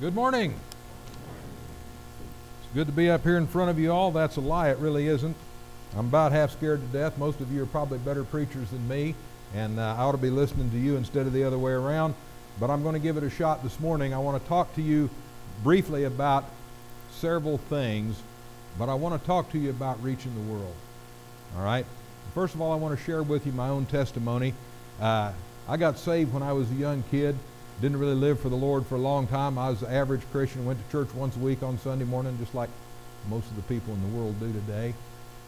Good morning. It's good to be up here in front of you all. That's a lie, it really isn't. I'm about half scared to death. Most of you are probably better preachers than me, and uh, I ought to be listening to you instead of the other way around. But I'm going to give it a shot this morning. I want to talk to you briefly about several things, but I want to talk to you about reaching the world. All right? First of all, I want to share with you my own testimony. Uh, I got saved when I was a young kid. Didn't really live for the Lord for a long time. I was an average Christian. Went to church once a week on Sunday morning, just like most of the people in the world do today.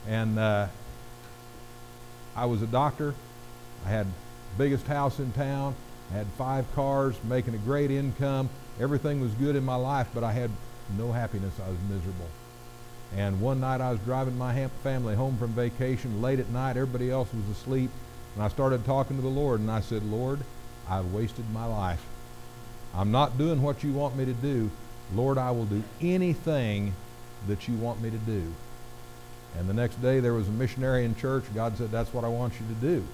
And uh, I was a doctor. I had biggest house in town. I had five cars, making a great income. Everything was good in my life, but I had no happiness. I was miserable. And one night I was driving my family home from vacation late at night. Everybody else was asleep. And I started talking to the Lord, and I said, Lord, I've wasted my life. I'm not doing what you want me to do. Lord, I will do anything that you want me to do. And the next day there was a missionary in church. God said, That's what I want you to do.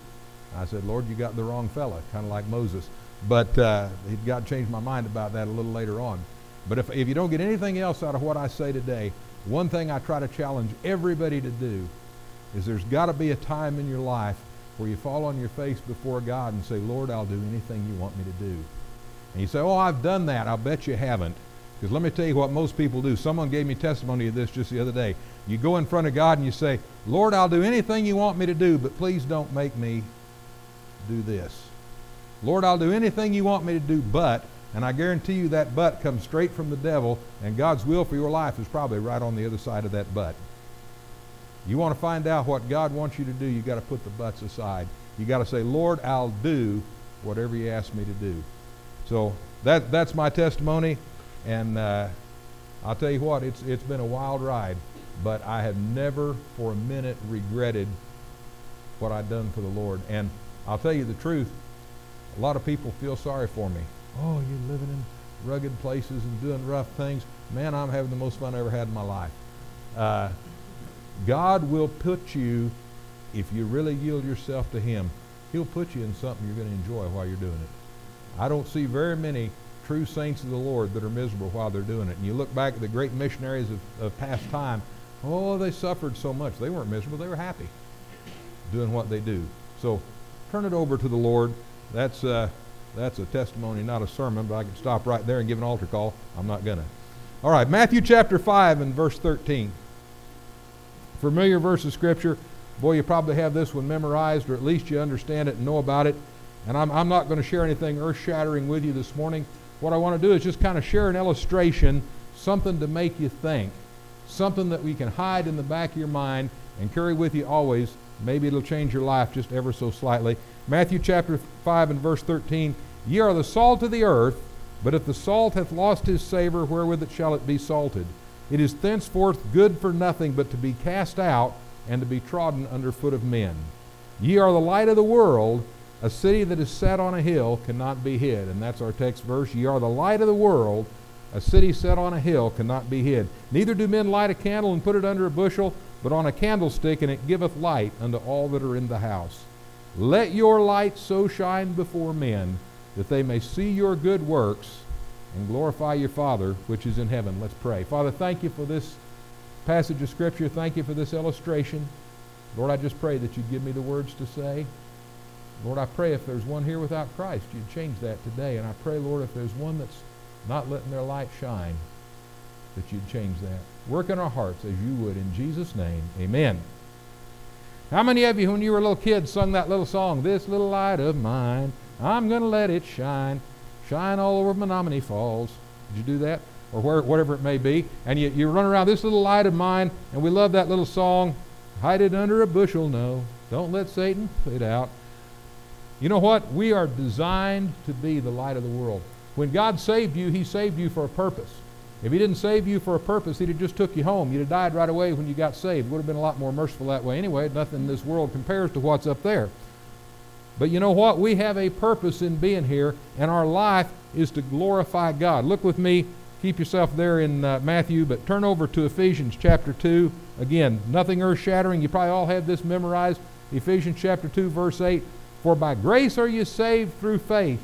I said, Lord, you got the wrong fella, kind of like Moses. But uh, God changed my mind about that a little later on. But if, if you don't get anything else out of what I say today, one thing I try to challenge everybody to do is there's got to be a time in your life where you fall on your face before God and say, Lord, I'll do anything you want me to do. And you say, Oh, I've done that. I'll bet you haven't. Because let me tell you what most people do. Someone gave me testimony of this just the other day. You go in front of God and you say, Lord, I'll do anything you want me to do, but please don't make me do this. Lord, I'll do anything you want me to do, but, and I guarantee you that but comes straight from the devil, and God's will for your life is probably right on the other side of that but. You want to find out what God wants you to do, you've got to put the buts aside. You've got to say, Lord, I'll do whatever you ask me to do. So that that's my testimony, and uh, I'll tell you what, it's it's been a wild ride, but I have never for a minute regretted what I've done for the Lord. And I'll tell you the truth, a lot of people feel sorry for me. Oh, you're living in rugged places and doing rough things. Man, I'm having the most fun I ever had in my life. Uh, God will put you, if you really yield yourself to Him, He'll put you in something you're going to enjoy while you're doing it. I don't see very many true saints of the Lord that are miserable while they're doing it. And you look back at the great missionaries of, of past time, oh, they suffered so much. They weren't miserable, they were happy doing what they do. So turn it over to the Lord. That's, uh, that's a testimony, not a sermon, but I can stop right there and give an altar call. I'm not going to. All right, Matthew chapter 5 and verse 13 familiar verse of Scripture. Boy, you probably have this one memorized, or at least you understand it and know about it. And I'm, I'm not going to share anything earth shattering with you this morning. What I want to do is just kind of share an illustration, something to make you think, something that we can hide in the back of your mind and carry with you always. Maybe it'll change your life just ever so slightly. Matthew chapter 5 and verse 13 Ye are the salt of the earth, but if the salt hath lost his savor, wherewith it shall it be salted? It is thenceforth good for nothing but to be cast out and to be trodden under foot of men. Ye are the light of the world. A city that is set on a hill cannot be hid. And that's our text verse. Ye are the light of the world. A city set on a hill cannot be hid. Neither do men light a candle and put it under a bushel, but on a candlestick, and it giveth light unto all that are in the house. Let your light so shine before men that they may see your good works and glorify your Father which is in heaven. Let's pray. Father, thank you for this passage of Scripture. Thank you for this illustration. Lord, I just pray that you'd give me the words to say. Lord, I pray if there's one here without Christ, you'd change that today. And I pray, Lord, if there's one that's not letting their light shine, that you'd change that. Work in our hearts as you would. In Jesus' name, amen. How many of you, when you were a little kid, sung that little song, This Little Light of Mine, I'm going to let it shine? shine all over Menomonee Falls. Did you do that? Or where, whatever it may be. And you, you run around this little light of mine, and we love that little song, Hide it under a bushel, no. Don't let Satan put it out. You know what? We are designed to be the light of the world. When God saved you, He saved you for a purpose. If He didn't save you for a purpose, He'd have just took you home. You'd have died right away when you got saved. It would have been a lot more merciful that way anyway. Nothing in this world compares to what's up there. But you know what? We have a purpose in being here, and our life is to glorify God. Look with me. Keep yourself there in uh, Matthew, but turn over to Ephesians chapter 2. Again, nothing earth shattering. You probably all have this memorized. Ephesians chapter 2, verse 8. For by grace are you saved through faith,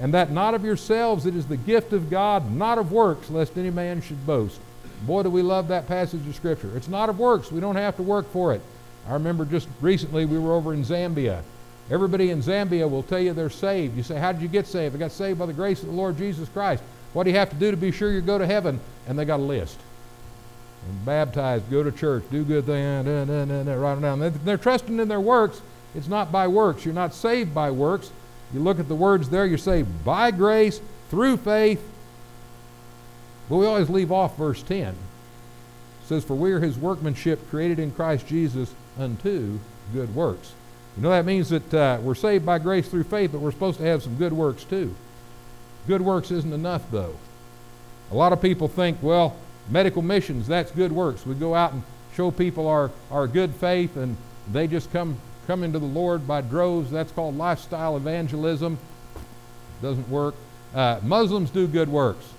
and that not of yourselves, it is the gift of God, not of works, lest any man should boast. Boy, do we love that passage of Scripture. It's not of works. We don't have to work for it. I remember just recently we were over in Zambia. Everybody in Zambia will tell you they're saved. You say, How did you get saved? I got saved by the grace of the Lord Jesus Christ. What do you have to do to be sure you go to heaven? And they got a list. And baptized, go to church, do good things, them down. They're trusting in their works. It's not by works. You're not saved by works. You look at the words there, you're saved by grace, through faith. But we always leave off verse 10. It says, For we are his workmanship created in Christ Jesus unto good works. You know that means that uh, we're saved by grace through faith, but we're supposed to have some good works too. Good works isn't enough, though. A lot of people think, well, medical missions, that's good works. We go out and show people our, our good faith, and they just come, come to the Lord by droves. That's called lifestyle evangelism. Doesn't work. Uh, Muslims do good works.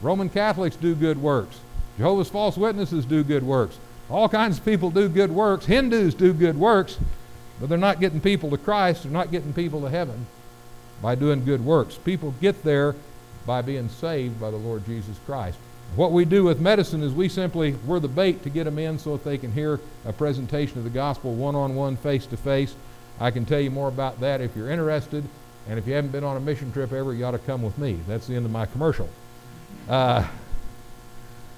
Roman Catholics do good works. Jehovah's False Witnesses do good works. All kinds of people do good works. Hindus do good works, but they're not getting people to Christ. They're not getting people to heaven by doing good works. People get there by being saved by the Lord Jesus Christ. What we do with medicine is we simply, we're the bait to get them in so that they can hear a presentation of the gospel one on one, face to face. I can tell you more about that if you're interested. And if you haven't been on a mission trip ever, you ought to come with me. That's the end of my commercial. Uh,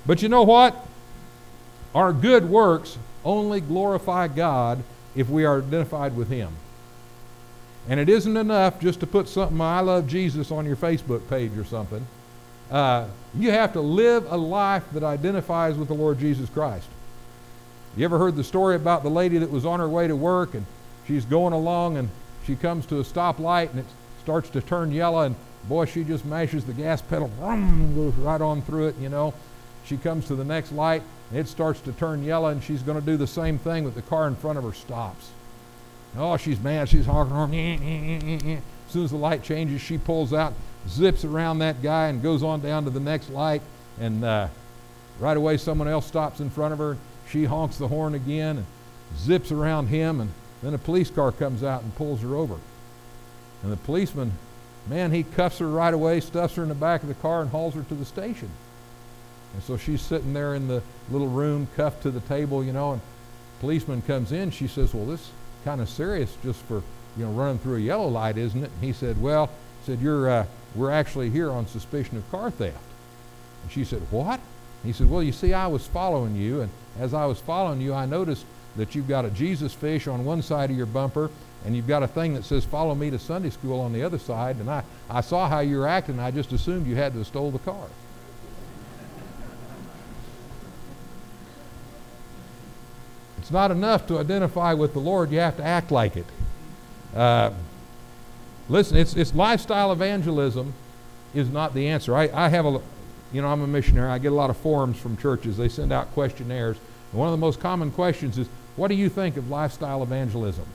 but you know what? Our good works only glorify God if we are identified with Him. And it isn't enough just to put something, I love Jesus, on your Facebook page or something. Uh, you have to live a life that identifies with the Lord Jesus Christ. You ever heard the story about the lady that was on her way to work and she's going along and she comes to a stoplight and it starts to turn yellow and boy, she just mashes the gas pedal, goes right on through it, you know. She comes to the next light and it starts to turn yellow and she's going to do the same thing, but the car in front of her stops. Oh, she's mad. She's honking. As soon as the light changes, she pulls out, zips around that guy, and goes on down to the next light. And uh, right away, someone else stops in front of her. She honks the horn again and zips around him. And then a police car comes out and pulls her over. And the policeman, man, he cuffs her right away, stuffs her in the back of the car, and hauls her to the station. And so she's sitting there in the little room, cuffed to the table, you know, and policeman comes in. She says, Well, this kind of serious just for you know running through a yellow light, isn't it? And he said, well, said you're uh, we're actually here on suspicion of car theft. And she said, what? He said, well, you see, I was following you, and as I was following you, I noticed that you've got a Jesus fish on one side of your bumper, and you've got a thing that says "Follow me to Sunday school" on the other side. And I, I saw how you were acting. And I just assumed you had to have stole the car. It's not enough to identify with the Lord, you have to act like it. Uh, listen, it's, it's lifestyle evangelism is not the answer. I, I have a, you know, I'm a missionary. I get a lot of forums from churches. They send out questionnaires. And one of the most common questions is, what do you think of lifestyle evangelism?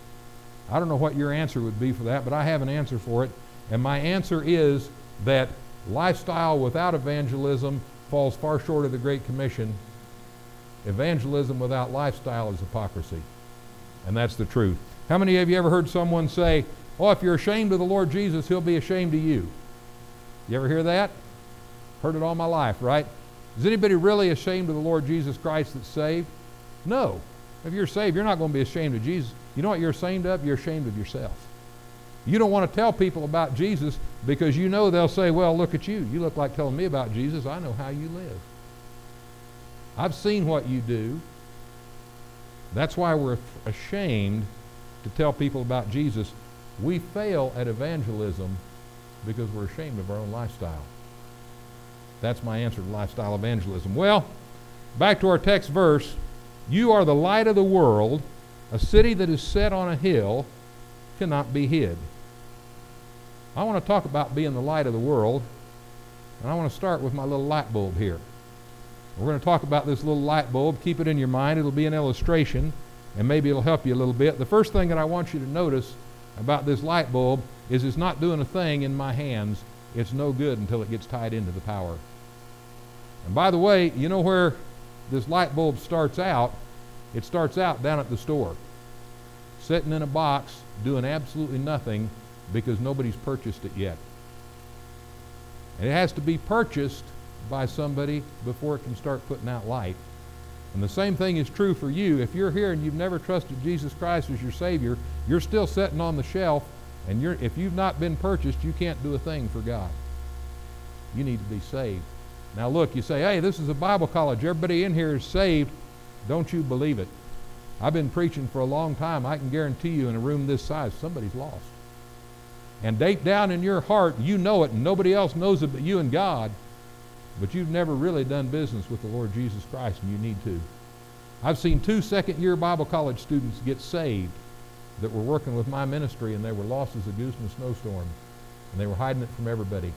I don't know what your answer would be for that, but I have an answer for it. And my answer is that lifestyle without evangelism falls far short of the Great Commission Evangelism without lifestyle is hypocrisy. And that's the truth. How many of you ever heard someone say, Oh, if you're ashamed of the Lord Jesus, he'll be ashamed of you? You ever hear that? Heard it all my life, right? Is anybody really ashamed of the Lord Jesus Christ that's saved? No. If you're saved, you're not going to be ashamed of Jesus. You know what you're ashamed of? You're ashamed of yourself. You don't want to tell people about Jesus because you know they'll say, Well, look at you. You look like telling me about Jesus. I know how you live. I've seen what you do. That's why we're ashamed to tell people about Jesus. We fail at evangelism because we're ashamed of our own lifestyle. That's my answer to lifestyle evangelism. Well, back to our text verse. You are the light of the world. A city that is set on a hill cannot be hid. I want to talk about being the light of the world, and I want to start with my little light bulb here. We're going to talk about this little light bulb. Keep it in your mind. It'll be an illustration, and maybe it'll help you a little bit. The first thing that I want you to notice about this light bulb is it's not doing a thing in my hands. It's no good until it gets tied into the power. And by the way, you know where this light bulb starts out? It starts out down at the store, sitting in a box, doing absolutely nothing because nobody's purchased it yet. And it has to be purchased by somebody before it can start putting out light. And the same thing is true for you. If you're here and you've never trusted Jesus Christ as your Savior, you're still sitting on the shelf, and if you've not been purchased, you can't do a thing for God. You need to be saved. Now, look, you say, hey, this is a Bible college. Everybody in here is saved. Don't you believe it? I've been preaching for a long time. I can guarantee you, in a room this size, somebody's lost. And deep down in your heart, you know it, and nobody else knows it but you and God. But you've never really done business with the Lord Jesus Christ, and you need to. I've seen two second year Bible college students get saved that were working with my ministry, and they were lost as a goose in a snowstorm, and they were hiding it from everybody.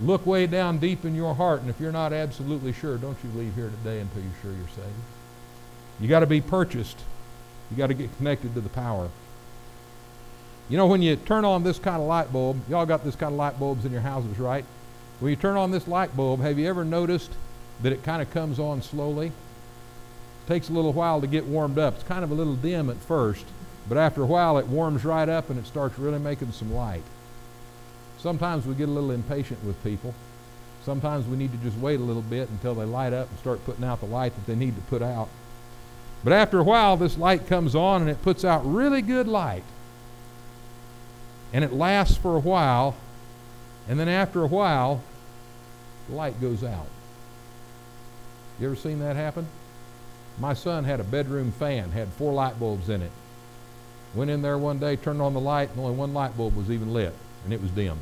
Look way down deep in your heart, and if you're not absolutely sure, don't you leave here today until you're sure you're saved. You got to be purchased. You got to get connected to the power. You know, when you turn on this kind of light bulb, y'all got this kind of light bulbs in your houses, right? When you turn on this light bulb, have you ever noticed that it kind of comes on slowly? It takes a little while to get warmed up. It's kind of a little dim at first, but after a while it warms right up and it starts really making some light. Sometimes we get a little impatient with people. Sometimes we need to just wait a little bit until they light up and start putting out the light that they need to put out. But after a while, this light comes on and it puts out really good light. And it lasts for a while. And then after a while, the light goes out. You ever seen that happen? My son had a bedroom fan, had four light bulbs in it. Went in there one day, turned on the light, and only one light bulb was even lit, and it was dim.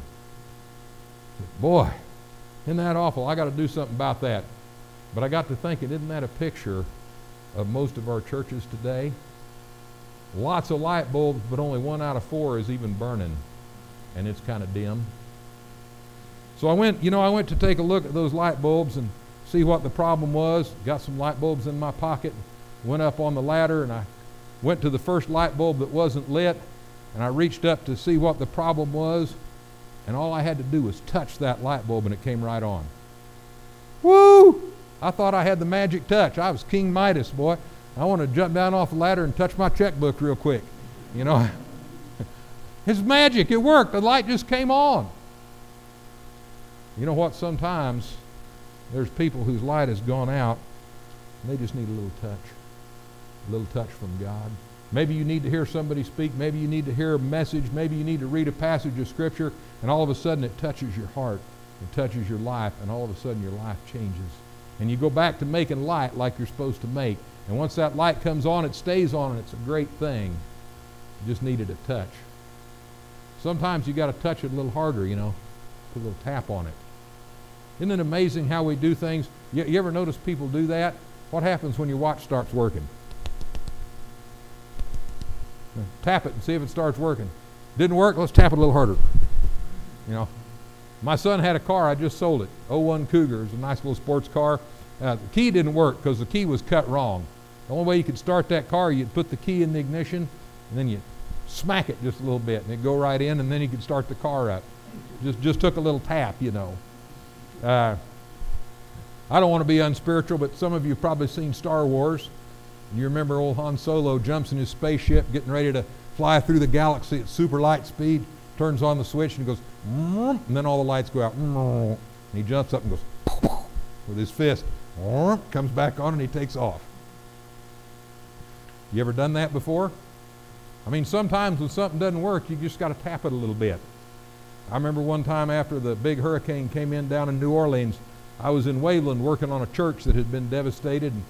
Boy, isn't that awful? I got to do something about that. But I got to thinking, isn't that a picture of most of our churches today. Lots of light bulbs, but only one out of four is even burning, and it's kind of dim. So I went, you know, I went to take a look at those light bulbs and see what the problem was. Got some light bulbs in my pocket, went up on the ladder, and I went to the first light bulb that wasn't lit, and I reached up to see what the problem was, and all I had to do was touch that light bulb, and it came right on. Woo! I thought I had the magic touch. I was King Midas, boy. I want to jump down off the ladder and touch my checkbook real quick. You know, it's magic. It worked. The light just came on. You know what? Sometimes there's people whose light has gone out and they just need a little touch. A little touch from God. Maybe you need to hear somebody speak. Maybe you need to hear a message. Maybe you need to read a passage of Scripture, and all of a sudden it touches your heart. It touches your life, and all of a sudden your life changes and you go back to making light like you're supposed to make. And once that light comes on, it stays on, and it's a great thing. You just needed a touch. Sometimes you got to touch it a little harder, you know, put a little tap on it. Isn't it amazing how we do things? You, you ever notice people do that? What happens when your watch starts working? Tap it and see if it starts working. Didn't work? Let's tap it a little harder. You know, my son had a car, I just sold it. 01 Cougar. It was a nice little sports car. Uh, the key didn't work because the key was cut wrong. The only way you could start that car, you'd put the key in the ignition, and then you smack it just a little bit, and it'd go right in, and then you could start the car up. Just, just took a little tap, you know. Uh, I don't want to be unspiritual, but some of you probably seen Star Wars. You remember old Han Solo jumps in his spaceship, getting ready to fly through the galaxy at super light speed turns on the switch and goes, and then all the lights go out. And he jumps up and goes with his fist, comes back on and he takes off. You ever done that before? I mean, sometimes when something doesn't work, you just got to tap it a little bit. I remember one time after the big hurricane came in down in New Orleans, I was in Waveland working on a church that had been devastated. And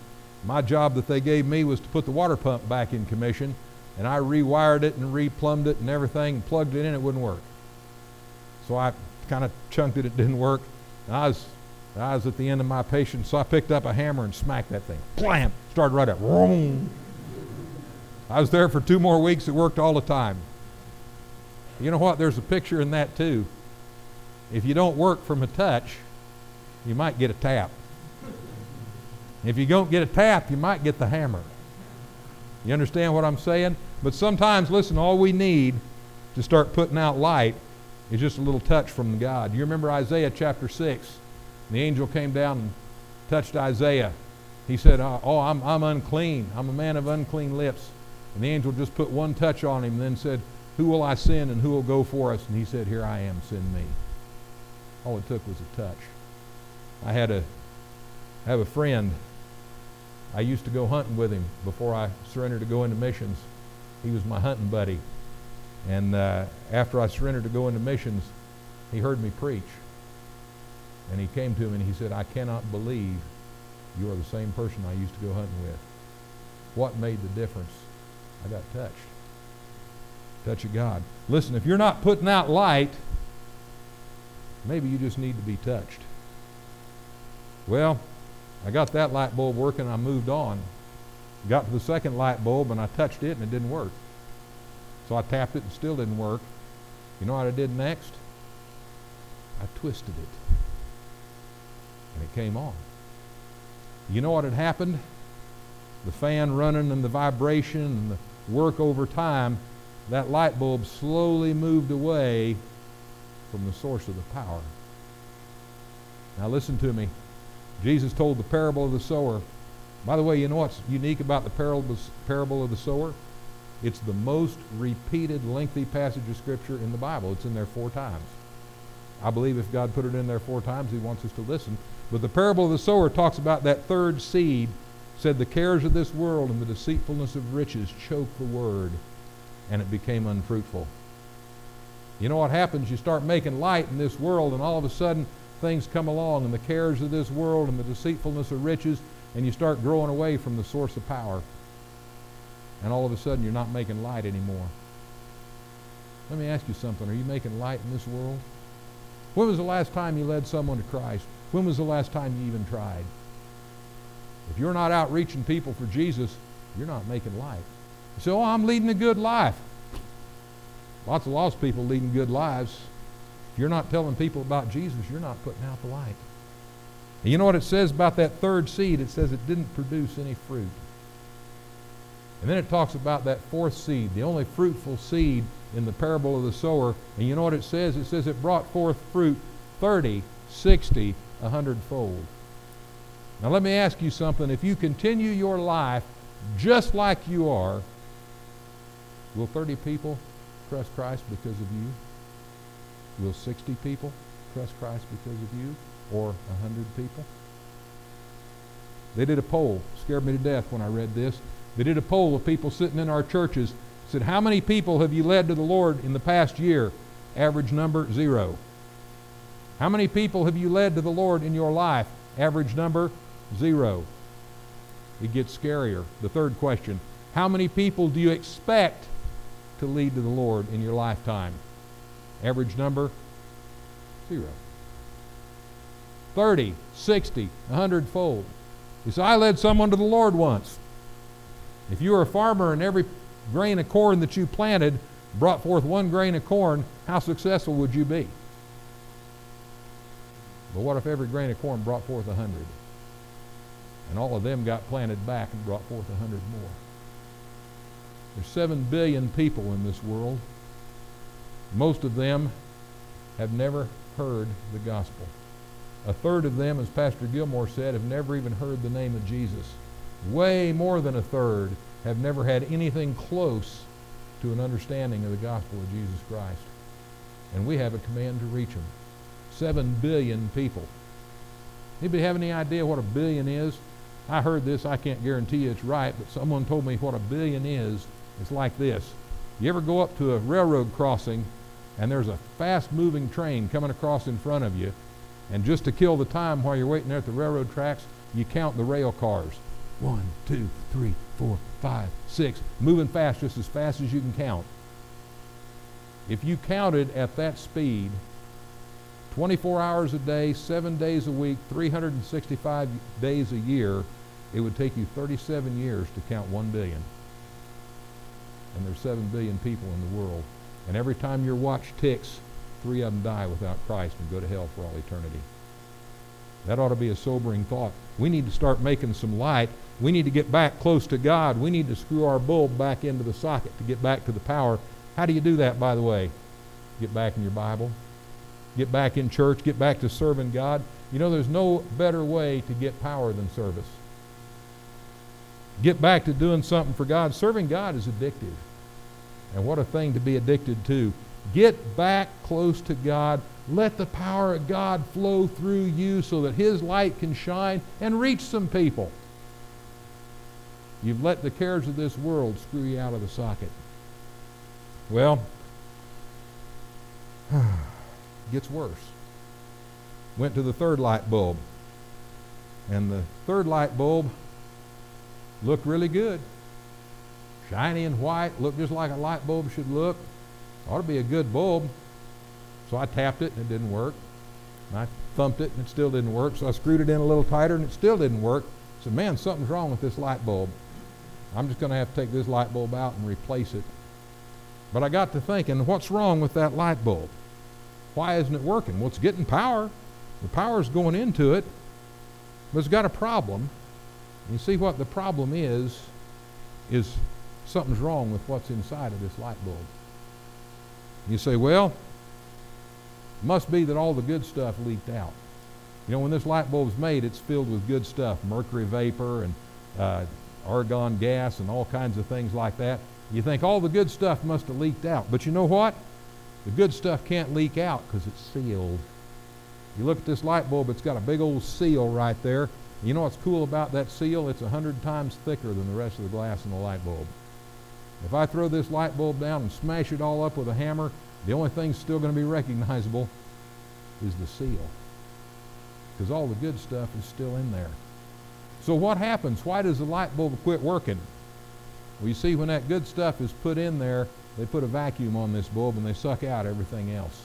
my job that they gave me was to put the water pump back in commission and I rewired it and replumbed it and everything and plugged it in, it wouldn't work. So I kind of chunked it, it didn't work. And I was, I was at the end of my patience, so I picked up a hammer and smacked that thing. Blam! Started right up. I was there for two more weeks, it worked all the time. You know what? There's a picture in that too. If you don't work from a touch, you might get a tap. If you don't get a tap, you might get the hammer. You understand what I'm saying? But sometimes, listen, all we need to start putting out light is just a little touch from God. You remember Isaiah chapter 6? The angel came down and touched Isaiah. He said, uh, Oh, I'm, I'm unclean. I'm a man of unclean lips. And the angel just put one touch on him and then said, Who will I send and who will go for us? And he said, Here I am, send me. All it took was a touch. I had a have a friend. I used to go hunting with him before I surrendered to go into missions. He was my hunting buddy. And uh, after I surrendered to go into missions, he heard me preach. And he came to me and he said, I cannot believe you are the same person I used to go hunting with. What made the difference? I got touched. Touch of God. Listen, if you're not putting out light, maybe you just need to be touched. Well, I got that light bulb working, I moved on. Got to the second light bulb and I touched it and it didn't work. So I tapped it and still didn't work. You know what I did next? I twisted it. And it came on. You know what had happened? The fan running and the vibration and the work over time, that light bulb slowly moved away from the source of the power. Now listen to me. Jesus told the parable of the sower. By the way, you know what's unique about the parable of the sower? It's the most repeated lengthy passage of Scripture in the Bible. It's in there four times. I believe if God put it in there four times, He wants us to listen. But the parable of the sower talks about that third seed. Said, The cares of this world and the deceitfulness of riches choke the word, and it became unfruitful. You know what happens? You start making light in this world, and all of a sudden things come along, and the cares of this world and the deceitfulness of riches, and you start growing away from the source of power. And all of a sudden you're not making light anymore. Let me ask you something. Are you making light in this world? When was the last time you led someone to Christ? When was the last time you even tried? If you're not out reaching people for Jesus, you're not making light. Say, oh, I'm leading a good life. Lots of lost people leading good lives. If you're not telling people about Jesus, you're not putting out the light. And you know what it says about that third seed? It says it didn't produce any fruit. And then it talks about that fourth seed, the only fruitful seed in the parable of the sower. And you know what it says? It says it brought forth fruit 30, 60, 100 fold. Now let me ask you something. If you continue your life just like you are, will 30 people trust Christ because of you? Will 60 people trust Christ because of you? Or 100 people? They did a poll. Scared me to death when I read this. They did a poll of people sitting in our churches. Said, how many people have you led to the Lord in the past year? Average number, zero. How many people have you led to the Lord in your life? Average number, zero. It gets scarier. The third question, how many people do you expect to lead to the Lord in your lifetime? Average number, zero. 30, 60, 100 fold. You say, I led someone to the Lord once. If you were a farmer and every grain of corn that you planted brought forth one grain of corn, how successful would you be? But what if every grain of corn brought forth a hundred? And all of them got planted back and brought forth a hundred more. There's seven billion people in this world. Most of them have never heard the gospel. A third of them, as Pastor Gilmore said, have never even heard the name of Jesus. Way more than a third have never had anything close to an understanding of the gospel of Jesus Christ. And we have a command to reach them. Seven billion people. Anybody have any idea what a billion is? I heard this, I can't guarantee it's right, but someone told me what a billion is. It's like this. You ever go up to a railroad crossing and there's a fast moving train coming across in front of you, and just to kill the time while you're waiting there at the railroad tracks, you count the rail cars. One, two, three, four, five, six. Moving fast, just as fast as you can count. If you counted at that speed, 24 hours a day, seven days a week, 365 days a year, it would take you 37 years to count 1 billion. And there's 7 billion people in the world. And every time your watch ticks, three of them die without Christ and go to hell for all eternity. That ought to be a sobering thought. We need to start making some light. We need to get back close to God. We need to screw our bulb back into the socket to get back to the power. How do you do that, by the way? Get back in your Bible. Get back in church. Get back to serving God. You know, there's no better way to get power than service. Get back to doing something for God. Serving God is addictive. And what a thing to be addicted to. Get back close to God. Let the power of God flow through you so that His light can shine and reach some people. You've let the cares of this world screw you out of the socket. Well, gets worse. Went to the third light bulb. And the third light bulb looked really good. Shiny and white, looked just like a light bulb should look. Ought to be a good bulb. So I tapped it and it didn't work. And I thumped it and it still didn't work. So I screwed it in a little tighter and it still didn't work. I said, man, something's wrong with this light bulb. I'm just going to have to take this light bulb out and replace it. But I got to thinking, what's wrong with that light bulb? Why isn't it working? Well, it's getting power. The power's going into it, but it's got a problem. You see what the problem is, is something's wrong with what's inside of this light bulb. You say, well, must be that all the good stuff leaked out. You know, when this light bulb's made, it's filled with good stuff, mercury vapor and uh, argon gas and all kinds of things like that. You think all the good stuff must have leaked out. But you know what? The good stuff can't leak out because it's sealed. You look at this light bulb, it's got a big old seal right there. You know what's cool about that seal? It's a hundred times thicker than the rest of the glass in the light bulb. If I throw this light bulb down and smash it all up with a hammer, the only thing still going to be recognizable is the seal. Because all the good stuff is still in there. So what happens? Why does the light bulb quit working? Well, you see, when that good stuff is put in there, they put a vacuum on this bulb and they suck out everything else.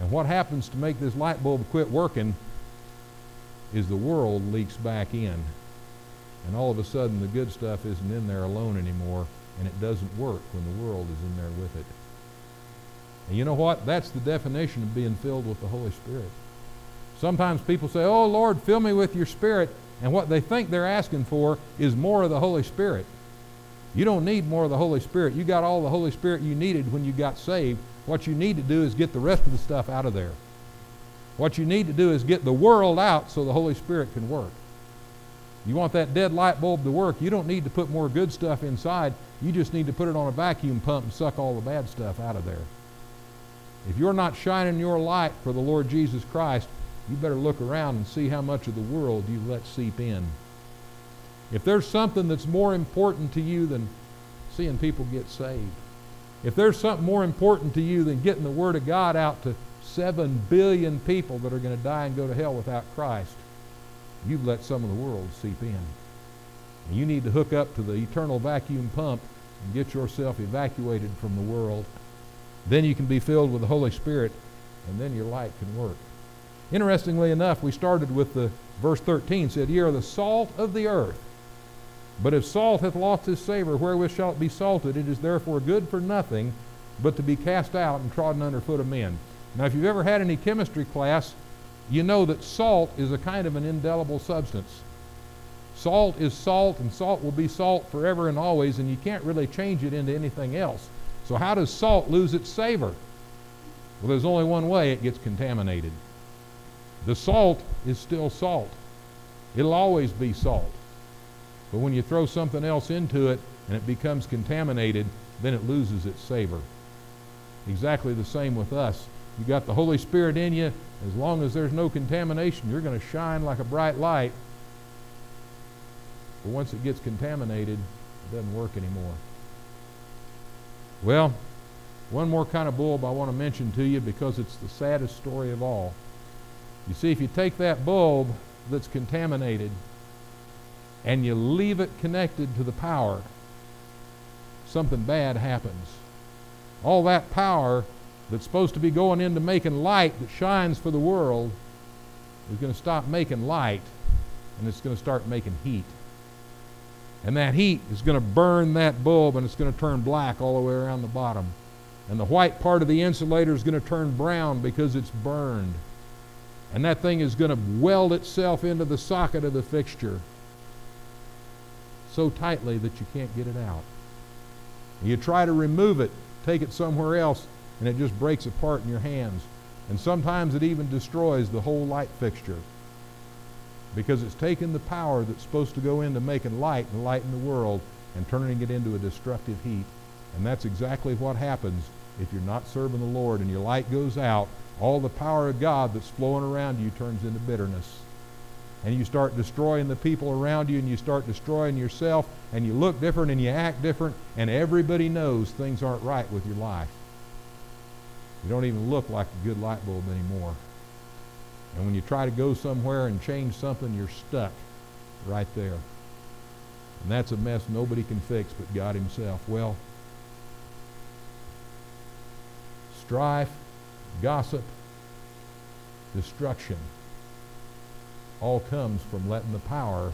And what happens to make this light bulb quit working is the world leaks back in. And all of a sudden, the good stuff isn't in there alone anymore, and it doesn't work when the world is in there with it. And you know what? That's the definition of being filled with the Holy Spirit. Sometimes people say, Oh, Lord, fill me with your Spirit. And what they think they're asking for is more of the Holy Spirit. You don't need more of the Holy Spirit. You got all the Holy Spirit you needed when you got saved. What you need to do is get the rest of the stuff out of there. What you need to do is get the world out so the Holy Spirit can work. You want that dead light bulb to work, you don't need to put more good stuff inside. You just need to put it on a vacuum pump and suck all the bad stuff out of there. If you're not shining your light for the Lord Jesus Christ, you better look around and see how much of the world you let seep in. If there's something that's more important to you than seeing people get saved, if there's something more important to you than getting the Word of God out to seven billion people that are going to die and go to hell without Christ, you've let some of the world seep in. And you need to hook up to the eternal vacuum pump and get yourself evacuated from the world. Then you can be filled with the Holy Spirit, and then your light can work. Interestingly enough, we started with the verse 13 said, Ye are the salt of the earth. But if salt hath lost his savor, wherewith shall it be salted? It is therefore good for nothing, but to be cast out and trodden under foot of men. Now, if you've ever had any chemistry class, you know that salt is a kind of an indelible substance. Salt is salt, and salt will be salt forever and always, and you can't really change it into anything else. So, how does salt lose its savor? Well, there's only one way it gets contaminated. The salt is still salt, it'll always be salt. But when you throw something else into it and it becomes contaminated, then it loses its savor. Exactly the same with us. You got the Holy Spirit in you. As long as there's no contamination, you're going to shine like a bright light. But once it gets contaminated, it doesn't work anymore. Well, one more kind of bulb I want to mention to you because it's the saddest story of all. You see, if you take that bulb that's contaminated and you leave it connected to the power, something bad happens. All that power that's supposed to be going into making light that shines for the world is going to stop making light and it's going to start making heat. And that heat is going to burn that bulb and it's going to turn black all the way around the bottom. And the white part of the insulator is going to turn brown because it's burned. And that thing is going to weld itself into the socket of the fixture so tightly that you can't get it out. And you try to remove it, take it somewhere else, and it just breaks apart in your hands. And sometimes it even destroys the whole light fixture because it's taken the power that's supposed to go into making light and light in the world and turning it into a destructive heat. And that's exactly what happens if you're not serving the Lord and your light goes out, all the power of God that's flowing around you turns into bitterness. And you start destroying the people around you and you start destroying yourself and you look different and you act different and everybody knows things aren't right with your life. You don't even look like a good light bulb anymore. And when you try to go somewhere and change something, you're stuck right there. And that's a mess nobody can fix but God Himself. Well, strife, gossip, destruction all comes from letting the power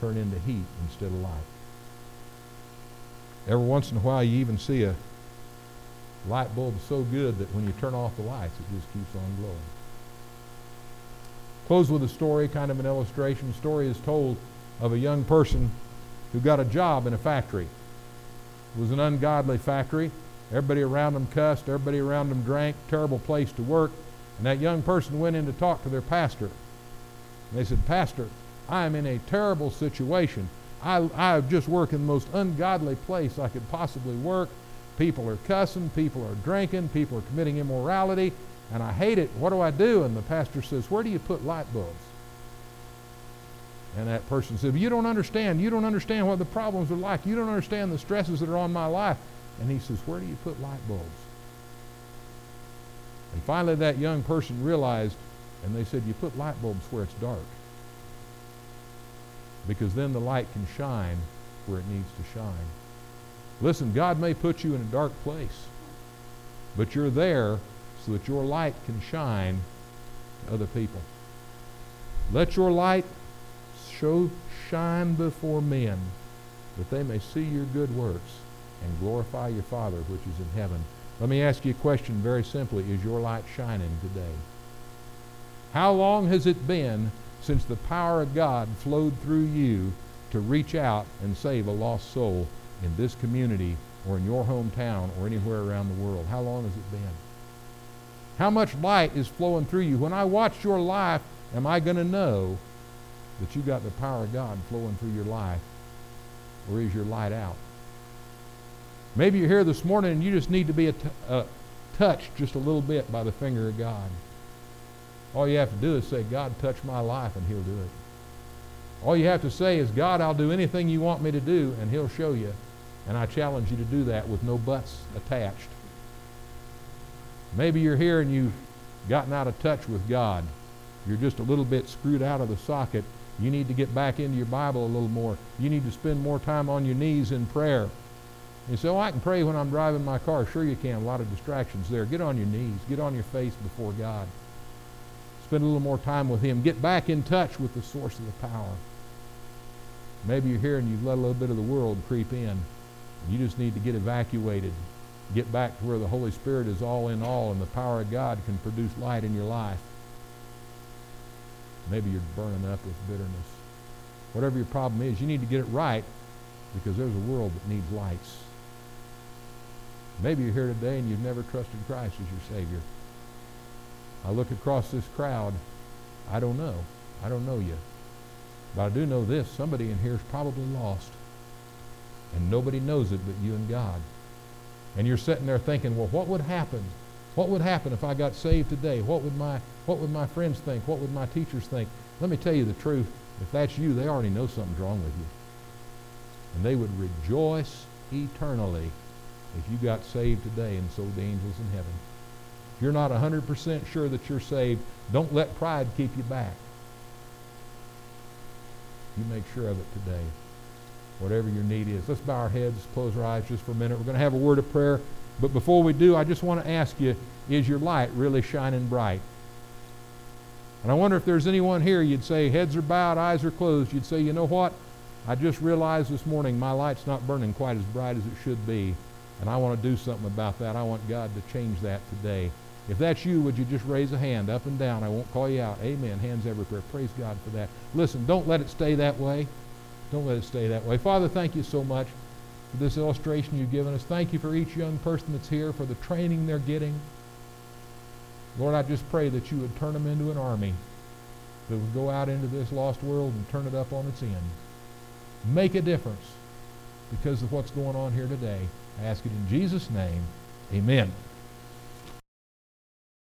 turn into heat instead of light. Every once in a while, you even see a light bulb so good that when you turn off the lights, it just keeps on glowing. Close with a story, kind of an illustration. The story is told of a young person who got a job in a factory. It was an ungodly factory. Everybody around them cussed, everybody around them drank, terrible place to work. And that young person went in to talk to their pastor. And they said, Pastor, I am in a terrible situation. I, I just work in the most ungodly place I could possibly work. People are cussing, people are drinking, people are committing immorality, and I hate it. What do I do? And the pastor says, Where do you put light bulbs? And that person said, You don't understand. You don't understand what the problems are like. You don't understand the stresses that are on my life. And he says, Where do you put light bulbs? And finally, that young person realized, and they said, You put light bulbs where it's dark. Because then the light can shine where it needs to shine. Listen, God may put you in a dark place, but you're there so that your light can shine to other people. Let your light show shine before men that they may see your good works and glorify your Father which is in heaven. Let me ask you a question very simply. Is your light shining today? How long has it been since the power of God flowed through you to reach out and save a lost soul in this community or in your hometown or anywhere around the world? How long has it been? How much light is flowing through you? When I watch your life, am I going to know that you got the power of God flowing through your life? Or is your light out? Maybe you're here this morning and you just need to be a t- uh, touched just a little bit by the finger of God. All you have to do is say, God, touch my life, and He'll do it. All you have to say is, God, I'll do anything you want me to do, and He'll show you. And I challenge you to do that with no buts attached. Maybe you're here and you've gotten out of touch with God. You're just a little bit screwed out of the socket. You need to get back into your Bible a little more. You need to spend more time on your knees in prayer. You say, oh, I can pray when I'm driving my car. Sure you can. A lot of distractions there. Get on your knees. Get on your face before God. Spend a little more time with Him. Get back in touch with the source of the power. Maybe you're here and you've let a little bit of the world creep in. You just need to get evacuated. Get back to where the Holy Spirit is all in all and the power of God can produce light in your life. Maybe you're burning up with bitterness. Whatever your problem is, you need to get it right because there's a world that needs lights. Maybe you're here today and you've never trusted Christ as your Savior. I look across this crowd. I don't know. I don't know you. But I do know this. Somebody in here is probably lost. And nobody knows it but you and God. And you're sitting there thinking, well, what would happen? What would happen if I got saved today? What would my what would my friends think? What would my teachers think? Let me tell you the truth. If that's you, they already know something's wrong with you. And they would rejoice eternally if you got saved today and so the angels in heaven. If you're not 100% sure that you're saved, don't let pride keep you back. You make sure of it today. Whatever your need is. Let's bow our heads, close our eyes just for a minute. We're going to have a word of prayer. But before we do, I just want to ask you, is your light really shining bright? And I wonder if there's anyone here, you'd say, heads are bowed, eyes are closed. You'd say, you know what? I just realized this morning my light's not burning quite as bright as it should be. And I want to do something about that. I want God to change that today. If that's you, would you just raise a hand up and down? I won't call you out. Amen. Hands everywhere. Praise God for that. Listen, don't let it stay that way. Don't let it stay that way. Father, thank you so much for this illustration you've given us. Thank you for each young person that's here, for the training they're getting. Lord, I just pray that you would turn them into an army that would go out into this lost world and turn it up on its end. Make a difference because of what's going on here today. I ask it in Jesus' name. Amen.